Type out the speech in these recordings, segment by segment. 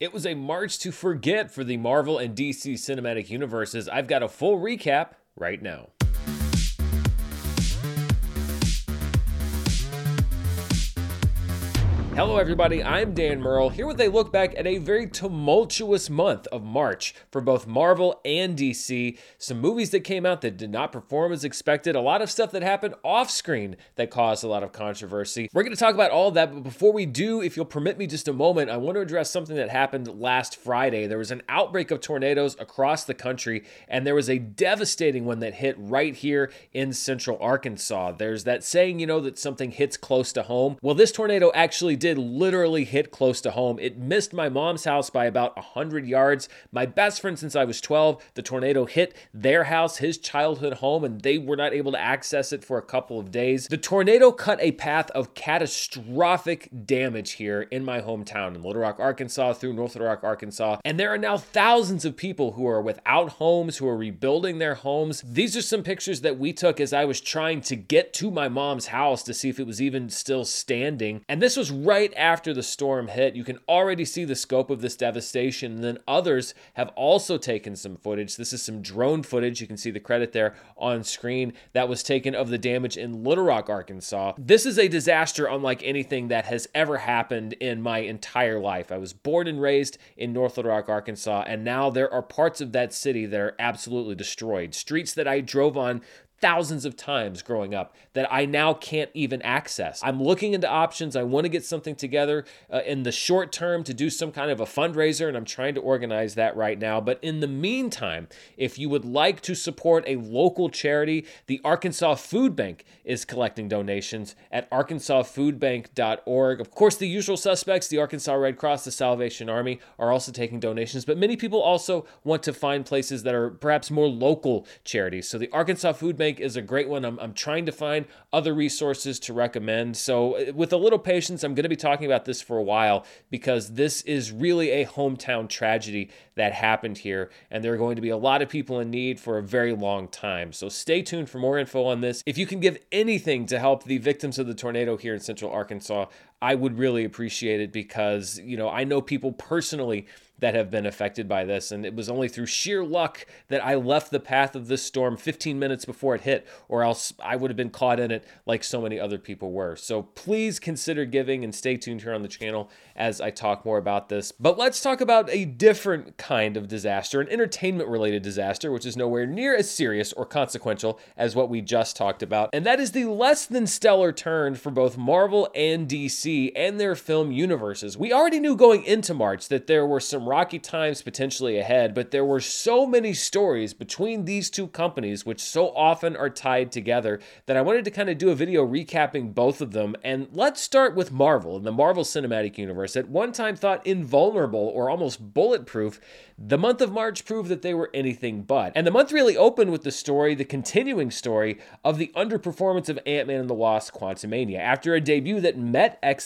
It was a march to forget for the Marvel and DC cinematic universes. I've got a full recap right now. Hello, everybody. I'm Dan Murrell here with a look back at a very tumultuous month of March for both Marvel and DC. Some movies that came out that did not perform as expected, a lot of stuff that happened off screen that caused a lot of controversy. We're going to talk about all that, but before we do, if you'll permit me just a moment, I want to address something that happened last Friday. There was an outbreak of tornadoes across the country, and there was a devastating one that hit right here in central Arkansas. There's that saying, you know, that something hits close to home. Well, this tornado actually did literally hit close to home. It missed my mom's house by about 100 yards. My best friend since I was 12, the tornado hit their house, his childhood home, and they were not able to access it for a couple of days. The tornado cut a path of catastrophic damage here in my hometown in Little Rock, Arkansas, through North Little Rock, Arkansas. And there are now thousands of people who are without homes, who are rebuilding their homes. These are some pictures that we took as I was trying to get to my mom's house to see if it was even still standing. And this was right after the storm hit. You can already see the scope of this devastation. And then others have also taken some footage. This is some drone footage. You can see the credit there on screen that was taken of the damage in Little Rock, Arkansas. This is a disaster unlike anything that has ever happened in my entire life. I was born and raised in North Little Rock, Arkansas, and now there are parts of that city that are absolutely destroyed. Streets that I drove on thousands of times growing up that I now can't even access. I'm looking into options. I want to get something together uh, in the short term to do some kind of a fundraiser, and I'm trying to organize that right now. But in the meantime, if you would like to support a local charity, the Arkansas Food Bank is collecting donations at arkansasfoodbank.org. Of course, the usual suspects, the Arkansas Red Cross, the Salvation Army, are also taking donations, but many people also want to find places that are perhaps more local charities. So the Arkansas Food Bank is a great one. I'm, I'm trying to find other resources to recommend. So, uh, with a little patience, I'm going to be talking about this for a while because this is really a hometown tragedy that happened here. And there are going to be a lot of people in need for a very long time. So, stay tuned for more info on this. If you can give anything to help the victims of the tornado here in central Arkansas, I would really appreciate it because, you know, I know people personally that have been affected by this. And it was only through sheer luck that I left the path of this storm 15 minutes before it hit, or else I would have been caught in it like so many other people were. So please consider giving and stay tuned here on the channel as I talk more about this. But let's talk about a different kind of disaster, an entertainment related disaster, which is nowhere near as serious or consequential as what we just talked about. And that is the less than stellar turn for both Marvel and DC and their film universes. We already knew going into March that there were some rocky times potentially ahead, but there were so many stories between these two companies, which so often are tied together, that I wanted to kind of do a video recapping both of them. And let's start with Marvel and the Marvel Cinematic Universe. At one time thought invulnerable or almost bulletproof, the month of March proved that they were anything but. And the month really opened with the story, the continuing story of the underperformance of Ant Man and the Wasp Quantumania. After a debut that met expectations,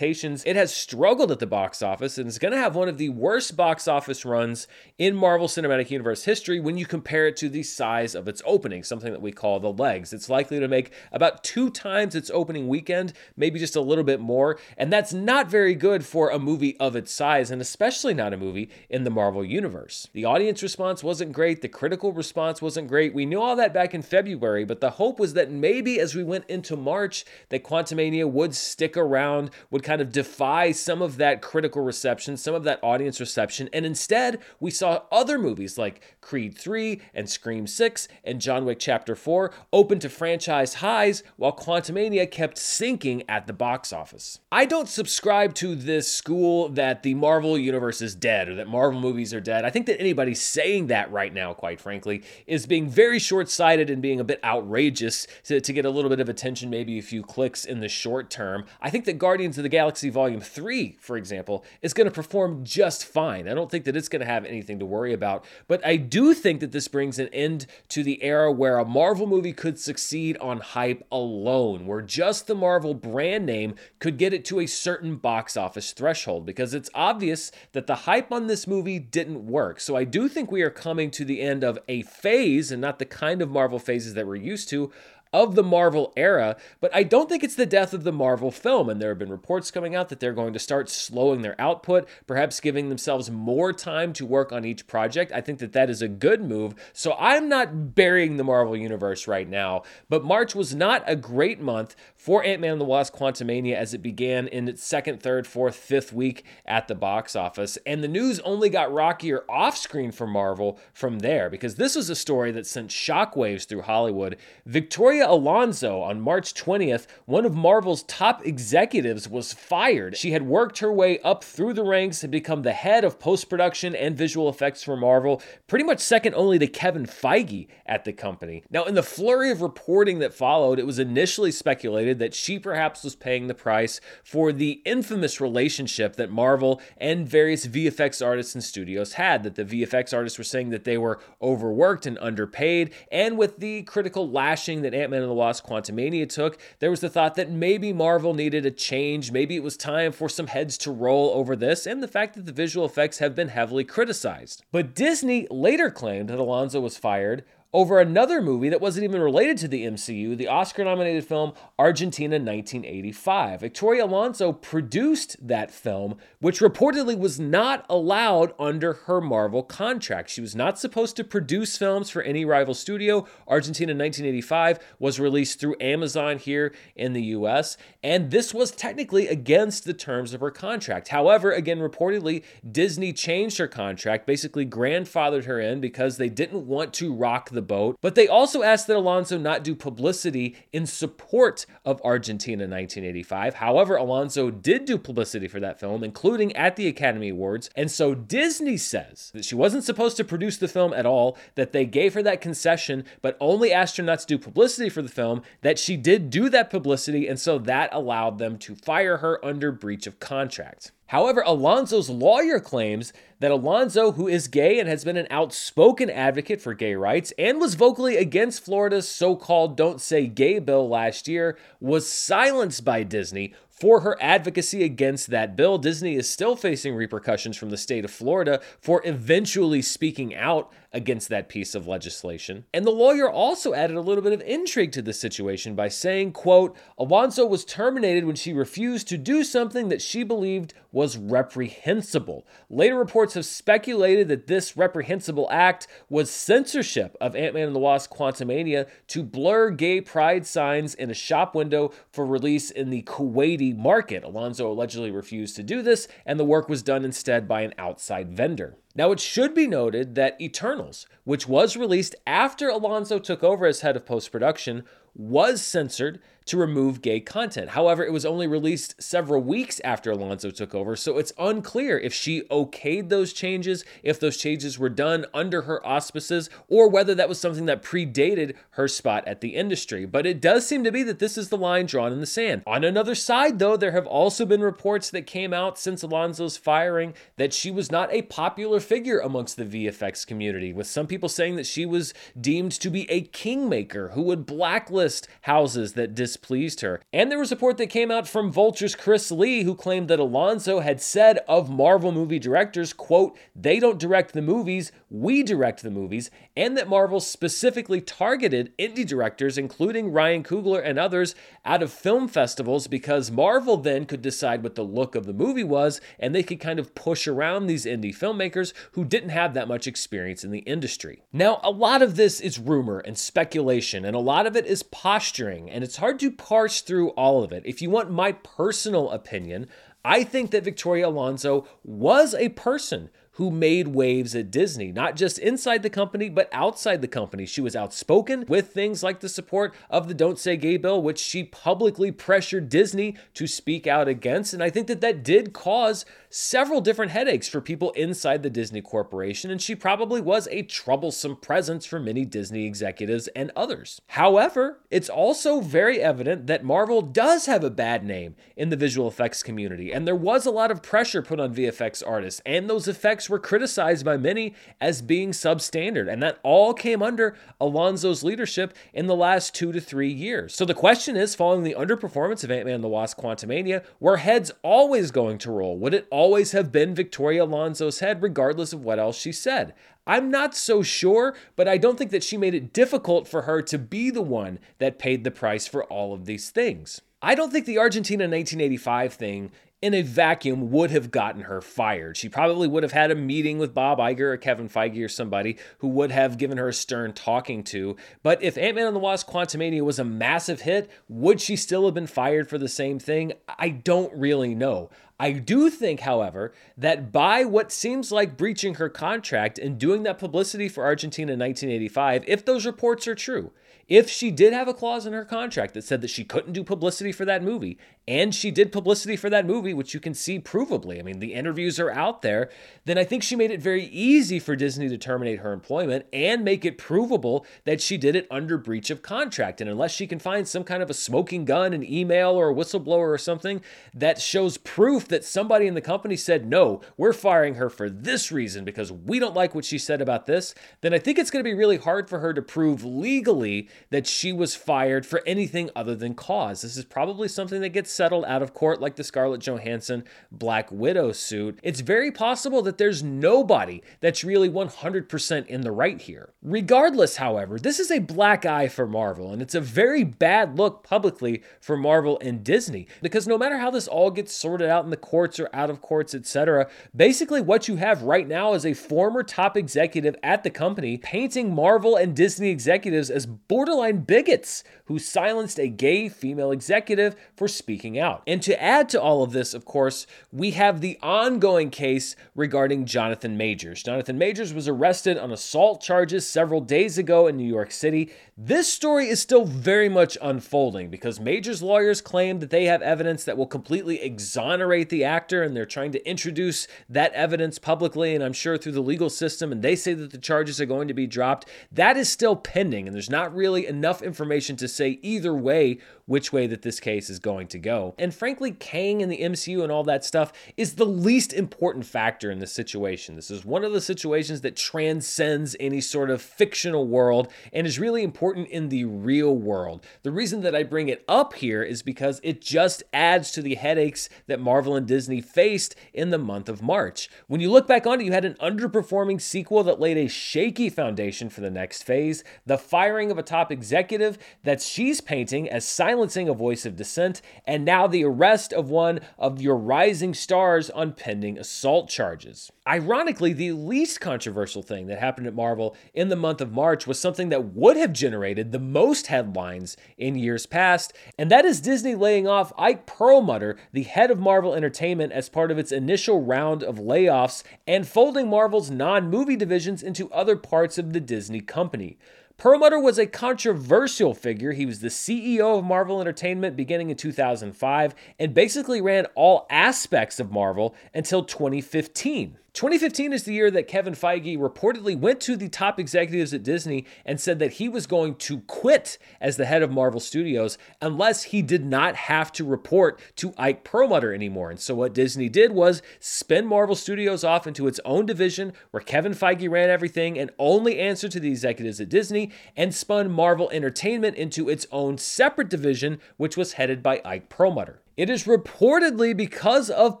it has struggled at the box office and is going to have one of the worst box office runs in Marvel Cinematic Universe history when you compare it to the size of its opening, something that we call the legs. It's likely to make about two times its opening weekend, maybe just a little bit more. And that's not very good for a movie of its size, and especially not a movie in the Marvel universe. The audience response wasn't great, the critical response wasn't great. We knew all that back in February, but the hope was that maybe as we went into March, that Quantumania would stick around, would kind of defy some of that critical reception, some of that audience reception and instead we saw other movies like Creed 3 and Scream 6 and John Wick Chapter 4 open to franchise highs while Quantumania kept sinking at the box office. I don't subscribe to this school that the Marvel universe is dead or that Marvel movies are dead. I think that anybody saying that right now, quite frankly, is being very short sighted and being a bit outrageous to, to get a little bit of attention, maybe a few clicks in the short term. I think that Guardians of the Galaxy Volume 3, for example, is going to perform just fine. I don't think that it's going to have anything to worry about, but I do think that this brings an end to the era where a Marvel movie could succeed on hype alone, where just the Marvel brand name could get it to a certain box office threshold, because it's obvious that the hype on this movie didn't work. So I do think we are coming to the end of a phase and not the kind of Marvel phases that we're used to of the Marvel era, but I don't think it's the death of the Marvel film. And there have been reports coming out that they're going to start slowing their output, perhaps giving themselves more time to work on each project. I think that that is a good move. So I'm not burying the Marvel universe right now, but March was not a great month for Ant Man and the Wasp Quantumania as it began in its second, third, fourth, fifth week at the box office. And the news only got rockier off screen for Marvel from there because this was a story that sent shockwaves through Hollywood. Victoria Alonso on March 20th, one of Marvel's top executives was fired. She had worked her way up through the ranks and become the head of post production and visual effects for Marvel, pretty much second only to Kevin Feige at the company. Now, in the flurry of reporting that followed, it was initially speculated that she perhaps was paying the price for the infamous relationship that Marvel and various VFX artists and studios had. That the VFX artists were saying that they were overworked and underpaid, and with the critical lashing that Ant Man and the Wasp Quantumania took, there was the thought that maybe Marvel needed a change. Maybe it was time for some heads to roll over this, and the fact that the visual effects have been heavily criticized. But Disney later claimed that Alonso was fired over another movie that wasn't even related to the MCU, the Oscar nominated film Argentina 1985. Victoria Alonso produced that film, which reportedly was not allowed under her Marvel contract. She was not supposed to produce films for any rival studio. Argentina 1985 was released through Amazon here in the US, and this was technically against the terms of her contract. However, again, reportedly, Disney changed her contract, basically grandfathered her in because they didn't want to rock the boat. But they also asked that Alonso not do publicity in support of Argentina 1985. However, Alonso did do publicity for that film, including at the Academy Awards. And so Disney says that she wasn't supposed to produce the film at all, that they gave her that concession, but only to do publicity for the film, that she did do that publicity. And so that allowed them to fire her under breach of contract. However, Alonso's lawyer claims that Alonzo, who is gay and has been an outspoken advocate for gay rights and was vocally against Florida's so called Don't Say Gay bill last year, was silenced by Disney for her advocacy against that bill. Disney is still facing repercussions from the state of Florida for eventually speaking out against that piece of legislation. And the lawyer also added a little bit of intrigue to the situation by saying, quote, Alonso was terminated when she refused to do something that she believed was reprehensible. Later reports have speculated that this reprehensible act was censorship of Ant-Man and the Wasp Quantumania to blur gay pride signs in a shop window for release in the Kuwaiti market. Alonso allegedly refused to do this, and the work was done instead by an outside vendor. Now, it should be noted that Eternals, which was released after Alonso took over as head of post production, was censored to remove gay content. However, it was only released several weeks after Alonso took over, so it's unclear if she okayed those changes, if those changes were done under her auspices, or whether that was something that predated her spot at the industry. But it does seem to be that this is the line drawn in the sand. On another side, though, there have also been reports that came out since Alonso's firing that she was not a popular figure amongst the VFX community, with some people saying that she was deemed to be a kingmaker who would blacklist houses that displeased her. And there was a report that came out from Vulture's Chris Lee who claimed that Alonso had said of Marvel movie directors, quote, they don't direct the movies, we direct the movies, and that Marvel specifically targeted indie directors, including Ryan Coogler and others, out of film festivals because Marvel then could decide what the look of the movie was, and they could kind of push around these indie filmmakers who didn't have that much experience in the industry. Now, a lot of this is rumor and speculation, and a lot of it is posturing, and it's hard to parse through all of it. If you want my personal opinion, I think that Victoria Alonso was a person who made waves at Disney, not just inside the company, but outside the company. She was outspoken with things like the support of the Don't Say Gay bill, which she publicly pressured Disney to speak out against. And I think that that did cause several different headaches for people inside the Disney Corporation, and she probably was a troublesome presence for many Disney executives and others. However, it's also very evident that Marvel does have a bad name in the visual effects community, and there was a lot of pressure put on VFX artists, and those effects were criticized by many as being substandard, and that all came under Alonso's leadership in the last two to three years. So the question is, following the underperformance of Ant-Man and the Wasp Quantumania, were heads always going to roll? Would it always have been Victoria Alonso's head, regardless of what else she said? I'm not so sure, but I don't think that she made it difficult for her to be the one that paid the price for all of these things. I don't think the Argentina 1985 thing in a vacuum would have gotten her fired. She probably would have had a meeting with Bob Iger or Kevin Feige or somebody who would have given her a stern talking to. But if Ant Man and the Wasp Quantumania was a massive hit, would she still have been fired for the same thing? I don't really know. I do think, however, that by what seems like breaching her contract and doing that publicity for Argentina in 1985, if those reports are true, if she did have a clause in her contract that said that she couldn't do publicity for that movie, and she did publicity for that movie, which you can see provably, I mean, the interviews are out there, then I think she made it very easy for Disney to terminate her employment and make it provable that she did it under breach of contract. And unless she can find some kind of a smoking gun, an email, or a whistleblower or something that shows proof that somebody in the company said, no, we're firing her for this reason because we don't like what she said about this, then I think it's going to be really hard for her to prove legally that she was fired for anything other than cause. This is probably something that gets settled out of court, like the Scarlett Johansson Black Widow suit. It's very possible that there's nobody that's really 100% in the right here. Regardless, however, this is a black eye for Marvel, and it's a very bad look publicly for Marvel and Disney because no matter how this all gets sorted out in the courts or out of courts, etc., basically what you have right now is a former top executive at the company painting Marvel and Disney executives as borderline bigots who silenced a gay female executive for speaking out. And to add to all of this, of course, we have the ongoing case regarding Jonathan Majors. Jonathan Majors was arrested on assault charges several days ago in New York City. This story is still very much unfolding because Majors' lawyers claim that they have evidence that will completely exonerate the actor, and they're trying to introduce that evidence publicly, and I'm sure through the legal system, and they say that the charges are going to be dropped. That is still pending, and there's not really enough information to say either way which way that this case is going to go. And frankly, Kang and the MCU and all that stuff is the least important factor in this situation. This is one of the situations that transcends any sort of fictional world and is really important in the real world. The reason that I bring it up here is because it just adds to the headaches that Marvel and Disney faced in the month of March. When you look back on it, you had an underperforming sequel that laid a shaky foundation for the next phase, the firing of a top executive that she's painting as silencing a voice of dissent, and now the arrest of one of your rising stars on pending assault charges. Ironically, the least controversial thing that happened at Marvel in the month of March was something that would have generated the most headlines in years past, and that is Disney laying off Ike Perlmutter, the head of Marvel Entertainment, as part of its initial round of layoffs and folding Marvel's non movie divisions into other parts of the Disney company. Perlmutter was a controversial figure. He was the CEO of Marvel Entertainment beginning in 2005 and basically ran all aspects of Marvel until 2015. 2015 is the year that Kevin Feige reportedly went to the top executives at Disney and said that he was going to quit as the head of Marvel Studios unless he did not have to report to Ike Perlmutter anymore. And so what Disney did was spin Marvel Studios off into its own division where Kevin Feige ran everything and only answered to the executives at Disney and spun Marvel Entertainment into its own separate division, which was headed by Ike Perlmutter. It is reportedly because of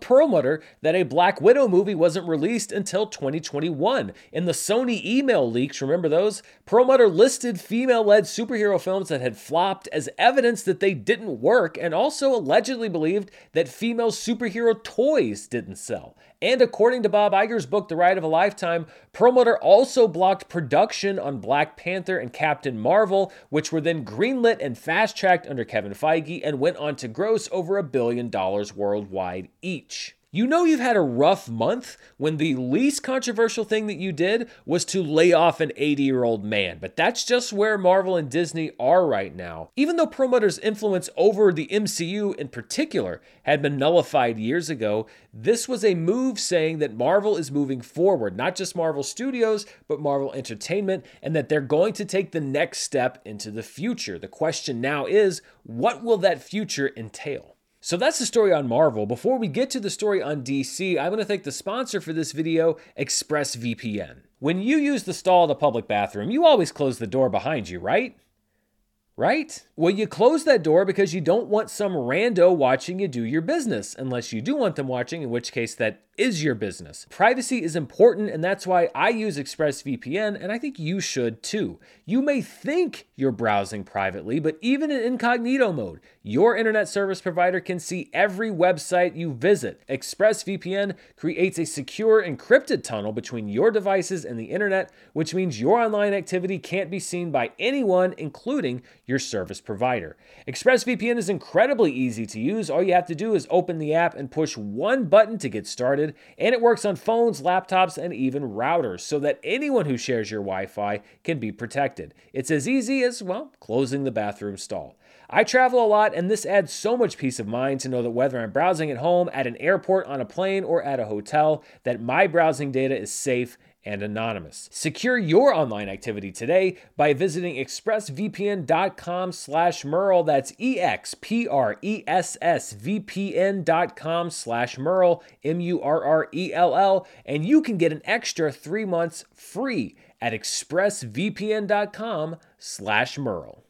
Perlmutter that a Black Widow movie wasn't released until 2021. In the Sony email leaks, remember those? Perlmutter listed female led superhero films that had flopped as evidence that they didn't work and also allegedly believed that female superhero toys didn't sell. And according to Bob Iger's book, The Ride of a Lifetime, Perlmutter also blocked production on Black Panther and Captain Marvel, which were then greenlit and fast tracked under Kevin Feige and went on to gross over a billion dollars worldwide each. You know you've had a rough month when the least controversial thing that you did was to lay off an 80 year old man, but that's just where Marvel and Disney are right now. Even though Perlmutter's influence over the MCU in particular had been nullified years ago, this was a move saying that Marvel is moving forward, not just Marvel Studios, but Marvel Entertainment, and that they're going to take the next step into the future. The question now is what will that future entail? So that's the story on Marvel. Before we get to the story on DC, I want to thank the sponsor for this video, ExpressVPN. When you use the stall of the public bathroom, you always close the door behind you, right? Right? Well, you close that door because you don't want some rando watching you do your business, unless you do want them watching, in which case that is your business. Privacy is important, and that's why I use ExpressVPN, and I think you should too. You may think you're browsing privately, but even in incognito mode, your internet service provider can see every website you visit. ExpressVPN creates a secure encrypted tunnel between your devices and the internet, which means your online activity can't be seen by anyone, including your service provider. ExpressVPN is incredibly easy to use. All you have to do is open the app and push one button to get started, and it works on phones, laptops, and even routers so that anyone who shares your Wi Fi can be protected. It's as easy as, well, closing the bathroom stall. I travel a lot, and this adds so much peace of mind to know that whether I'm browsing at home, at an airport, on a plane, or at a hotel, that my browsing data is safe and anonymous. Secure your online activity today by visiting expressvpn.com slash Murrell. That's E-X-P-R-E-S-S V-P-N.com slash Murrell, M-U-R-R-E-L-L, and you can get an extra three months free at expressvpn.com slash Murrell.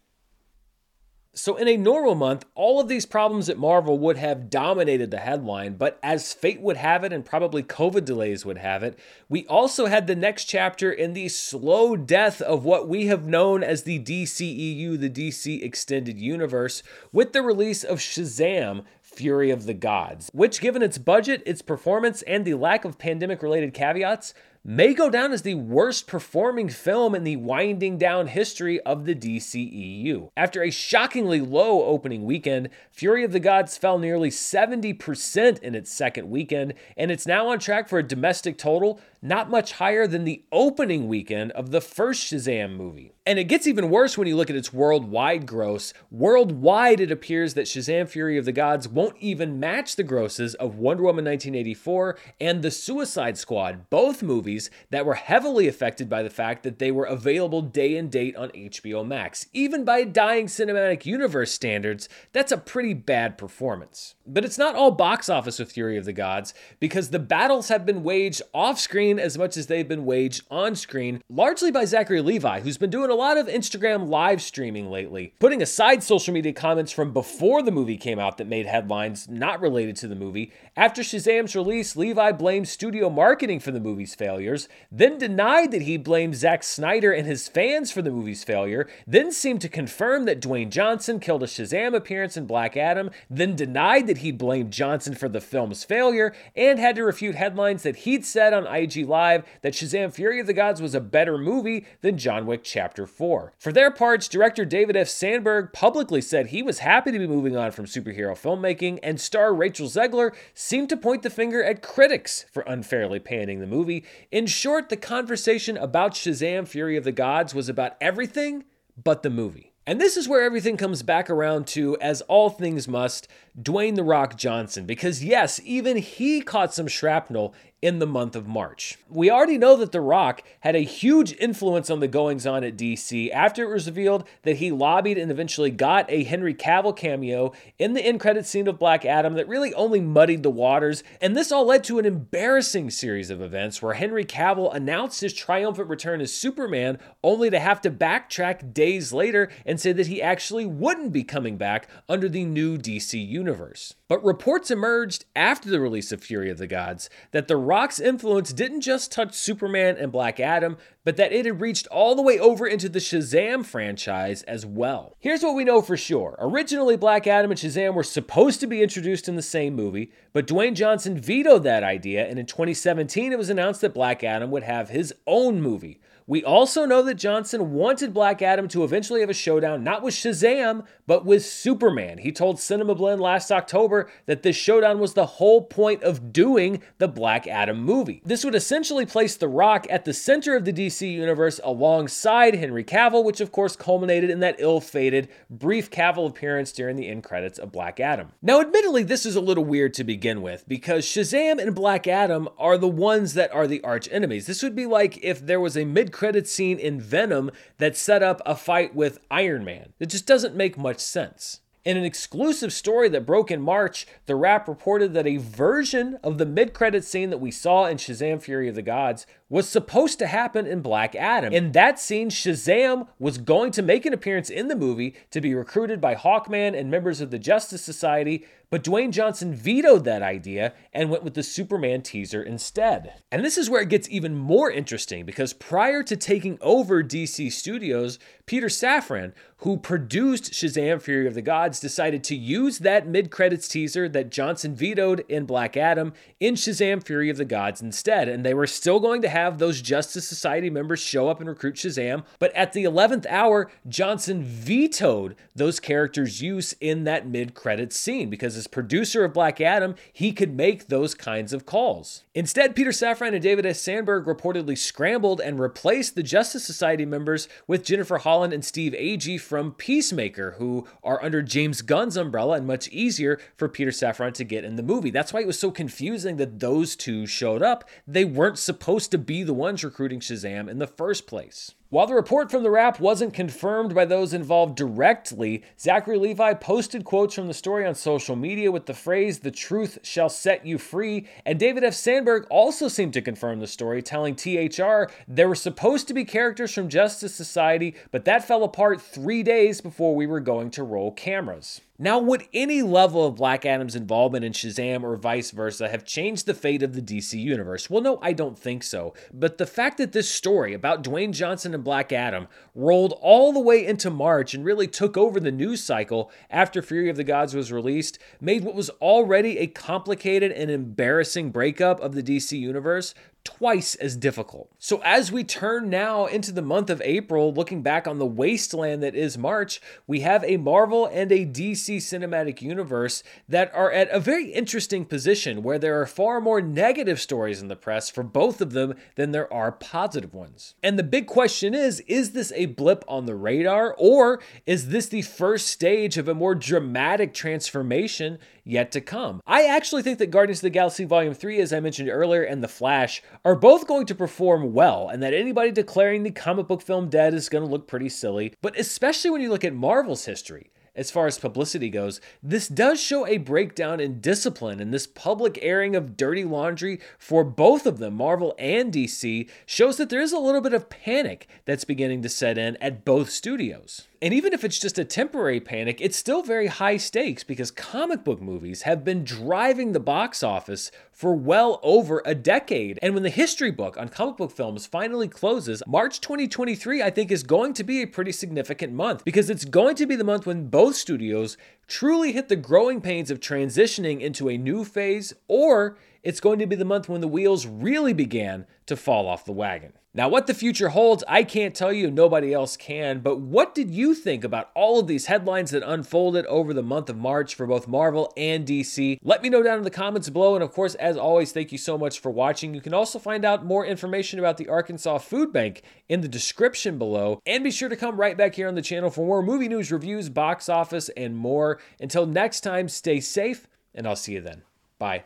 So, in a normal month, all of these problems at Marvel would have dominated the headline, but as fate would have it, and probably COVID delays would have it, we also had the next chapter in the slow death of what we have known as the DCEU, the DC Extended Universe, with the release of Shazam Fury of the Gods, which, given its budget, its performance, and the lack of pandemic related caveats, may go down as the worst performing film in the winding down history of the DCEU. After a shockingly low opening weekend, Fury of the Gods fell nearly 70% in its second weekend, and it's now on track for a domestic total not much higher than the opening weekend of the first Shazam movie. And it gets even worse when you look at its worldwide gross. Worldwide, it appears that Shazam Fury of the Gods won't even match the grosses of Wonder Woman 1984 and The Suicide Squad, both movies that were heavily affected by the fact that they were available day and date on HBO Max. Even by dying cinematic universe standards, that's a pretty bad performance. But it's not all box office with Fury of the Gods, because the battles have been waged off screen as much as they've been waged on screen, largely by Zachary Levi, who's been doing a lot of Instagram live streaming lately. Putting aside social media comments from before the movie came out that made headlines not related to the movie, after Shazam's release, Levi blamed studio marketing for the movie's failures, then denied that he blamed Zack Snyder and his fans for the movie's failure, then seemed to confirm that Dwayne Johnson killed a Shazam appearance in Black Adam, then denied that he blamed Johnson for the film's failure, and had to refute headlines that he'd said on IG Live that Shazam Fury of the Gods was a better movie than John Wick Chapter 4. For their parts, director David F. Sandberg publicly said he was happy to be moving on from superhero filmmaking, and star Rachel Zegler seemed to point the finger at critics for unfairly panning the movie. In short, the conversation about Shazam Fury of the Gods was about everything but the movie. And this is where everything comes back around to, as all things must, Dwayne The Rock Johnson, because yes, even he caught some shrapnel in the month of March. We already know that The Rock had a huge influence on the goings on at DC after it was revealed that he lobbied and eventually got a Henry Cavill cameo in the end credit scene of Black Adam that really only muddied the waters. And this all led to an embarrassing series of events where Henry Cavill announced his triumphant return as Superman only to have to backtrack days later and say that he actually wouldn't be coming back under the new DC universe. But reports emerged after the release of Fury of the Gods that The Rock's influence didn't just touch Superman and Black Adam, but that it had reached all the way over into the Shazam franchise as well. Here's what we know for sure. Originally, Black Adam and Shazam were supposed to be introduced in the same movie, but Dwayne Johnson vetoed that idea, and in 2017 it was announced that Black Adam would have his own movie. We also know that Johnson wanted Black Adam to eventually have a showdown, not with Shazam, but with Superman. He told Cinema Blend last October that this showdown was the whole point of doing the Black Adam movie. This would essentially place The Rock at the center of the DC universe alongside Henry Cavill, which of course culminated in that ill fated brief Cavill appearance during the end credits of Black Adam. Now, admittedly, this is a little weird to begin with because Shazam and Black Adam are the ones that are the arch enemies. This would be like if there was a mid credit scene in Venom that set up a fight with Iron Man. It just doesn't make much sense. In an exclusive story that broke in March, The Wrap reported that a version of the mid credit scene that we saw in Shazam Fury of the Gods was supposed to happen in Black Adam. In that scene, Shazam was going to make an appearance in the movie to be recruited by Hawkman and members of the Justice Society, but Dwayne Johnson vetoed that idea and went with the Superman teaser instead. And this is where it gets even more interesting because prior to taking over DC Studios, Peter Safran, who produced Shazam Fury of the Gods, decided to use that mid credits teaser that Johnson vetoed in Black Adam in Shazam Fury of the Gods instead. And they were still going to have those Justice Society members show up and recruit Shazam. But at the 11th hour, Johnson vetoed those characters' use in that mid credits scene because as producer of Black Adam, he could make those kinds of calls. Instead, Peter Safran and David F. Sandberg reportedly scrambled and replaced the Justice Society members with Jennifer Holland and Steve Agee from Peacemaker, who are under James Gunn's umbrella and much easier for Peter Safran to get in the movie. That's why it was so confusing that those two showed up. They weren't supposed to be the ones recruiting Shazam in the first place. While the report from the Wrap wasn't confirmed by those involved directly, Zachary Levi posted quotes from the story on social media with the phrase, the truth shall set you free, and David F. Sandberg also seemed to confirm the story, telling THR there were supposed to be characters from Justice Society, but that fell apart three days before we were going to roll cameras. Now, would any level of Black Adam's involvement in Shazam or vice versa have changed the fate of the DC universe? Well, no, I don't think so. But the fact that this story about Dwayne Johnson and Black Adam rolled all the way into March and really took over the news cycle after Fury of the Gods was released made what was already a complicated and embarrassing breakup of the DC universe twice as difficult. So, as we turn now into the month of April, looking back on the wasteland that is March, we have a Marvel and a DC cinematic universe that are at a very interesting position where there are far more negative stories in the press for both of them than there are positive ones. And the big question is is this a blip on the radar, or is this the first stage of a more dramatic transformation yet to come? I actually think that Guardians of the Galaxy Volume 3, as I mentioned earlier, and The Flash are both going to perform well, and that anybody declaring the comic book film dead is going to look pretty silly, but especially when you look at Marvel's history as far as publicity goes, this does show a breakdown in discipline, and this public airing of dirty laundry for both of them, Marvel and DC, shows that there is a little bit of panic that's beginning to set in at both studios. And even if it's just a temporary panic, it's still very high stakes because comic book movies have been driving the box office for well over a decade. And when the history book on comic book films finally closes, March 2023, I think, is going to be a pretty significant month because it's going to be the month when both studios truly hit the growing pains of transitioning into a new phase, or it's going to be the month when the wheels really began to fall off the wagon. Now, what the future holds, I can't tell you, nobody else can, but what did you think about all of these headlines that unfolded over the month of March for both Marvel and DC? Let me know down in the comments below, and of course, as always, thank you so much for watching. You can also find out more information about the Arkansas Food Bank in the description below, and be sure to come right back here on the channel for more movie news, reviews, box office, and more. Until next time, stay safe, and I'll see you then. Bye.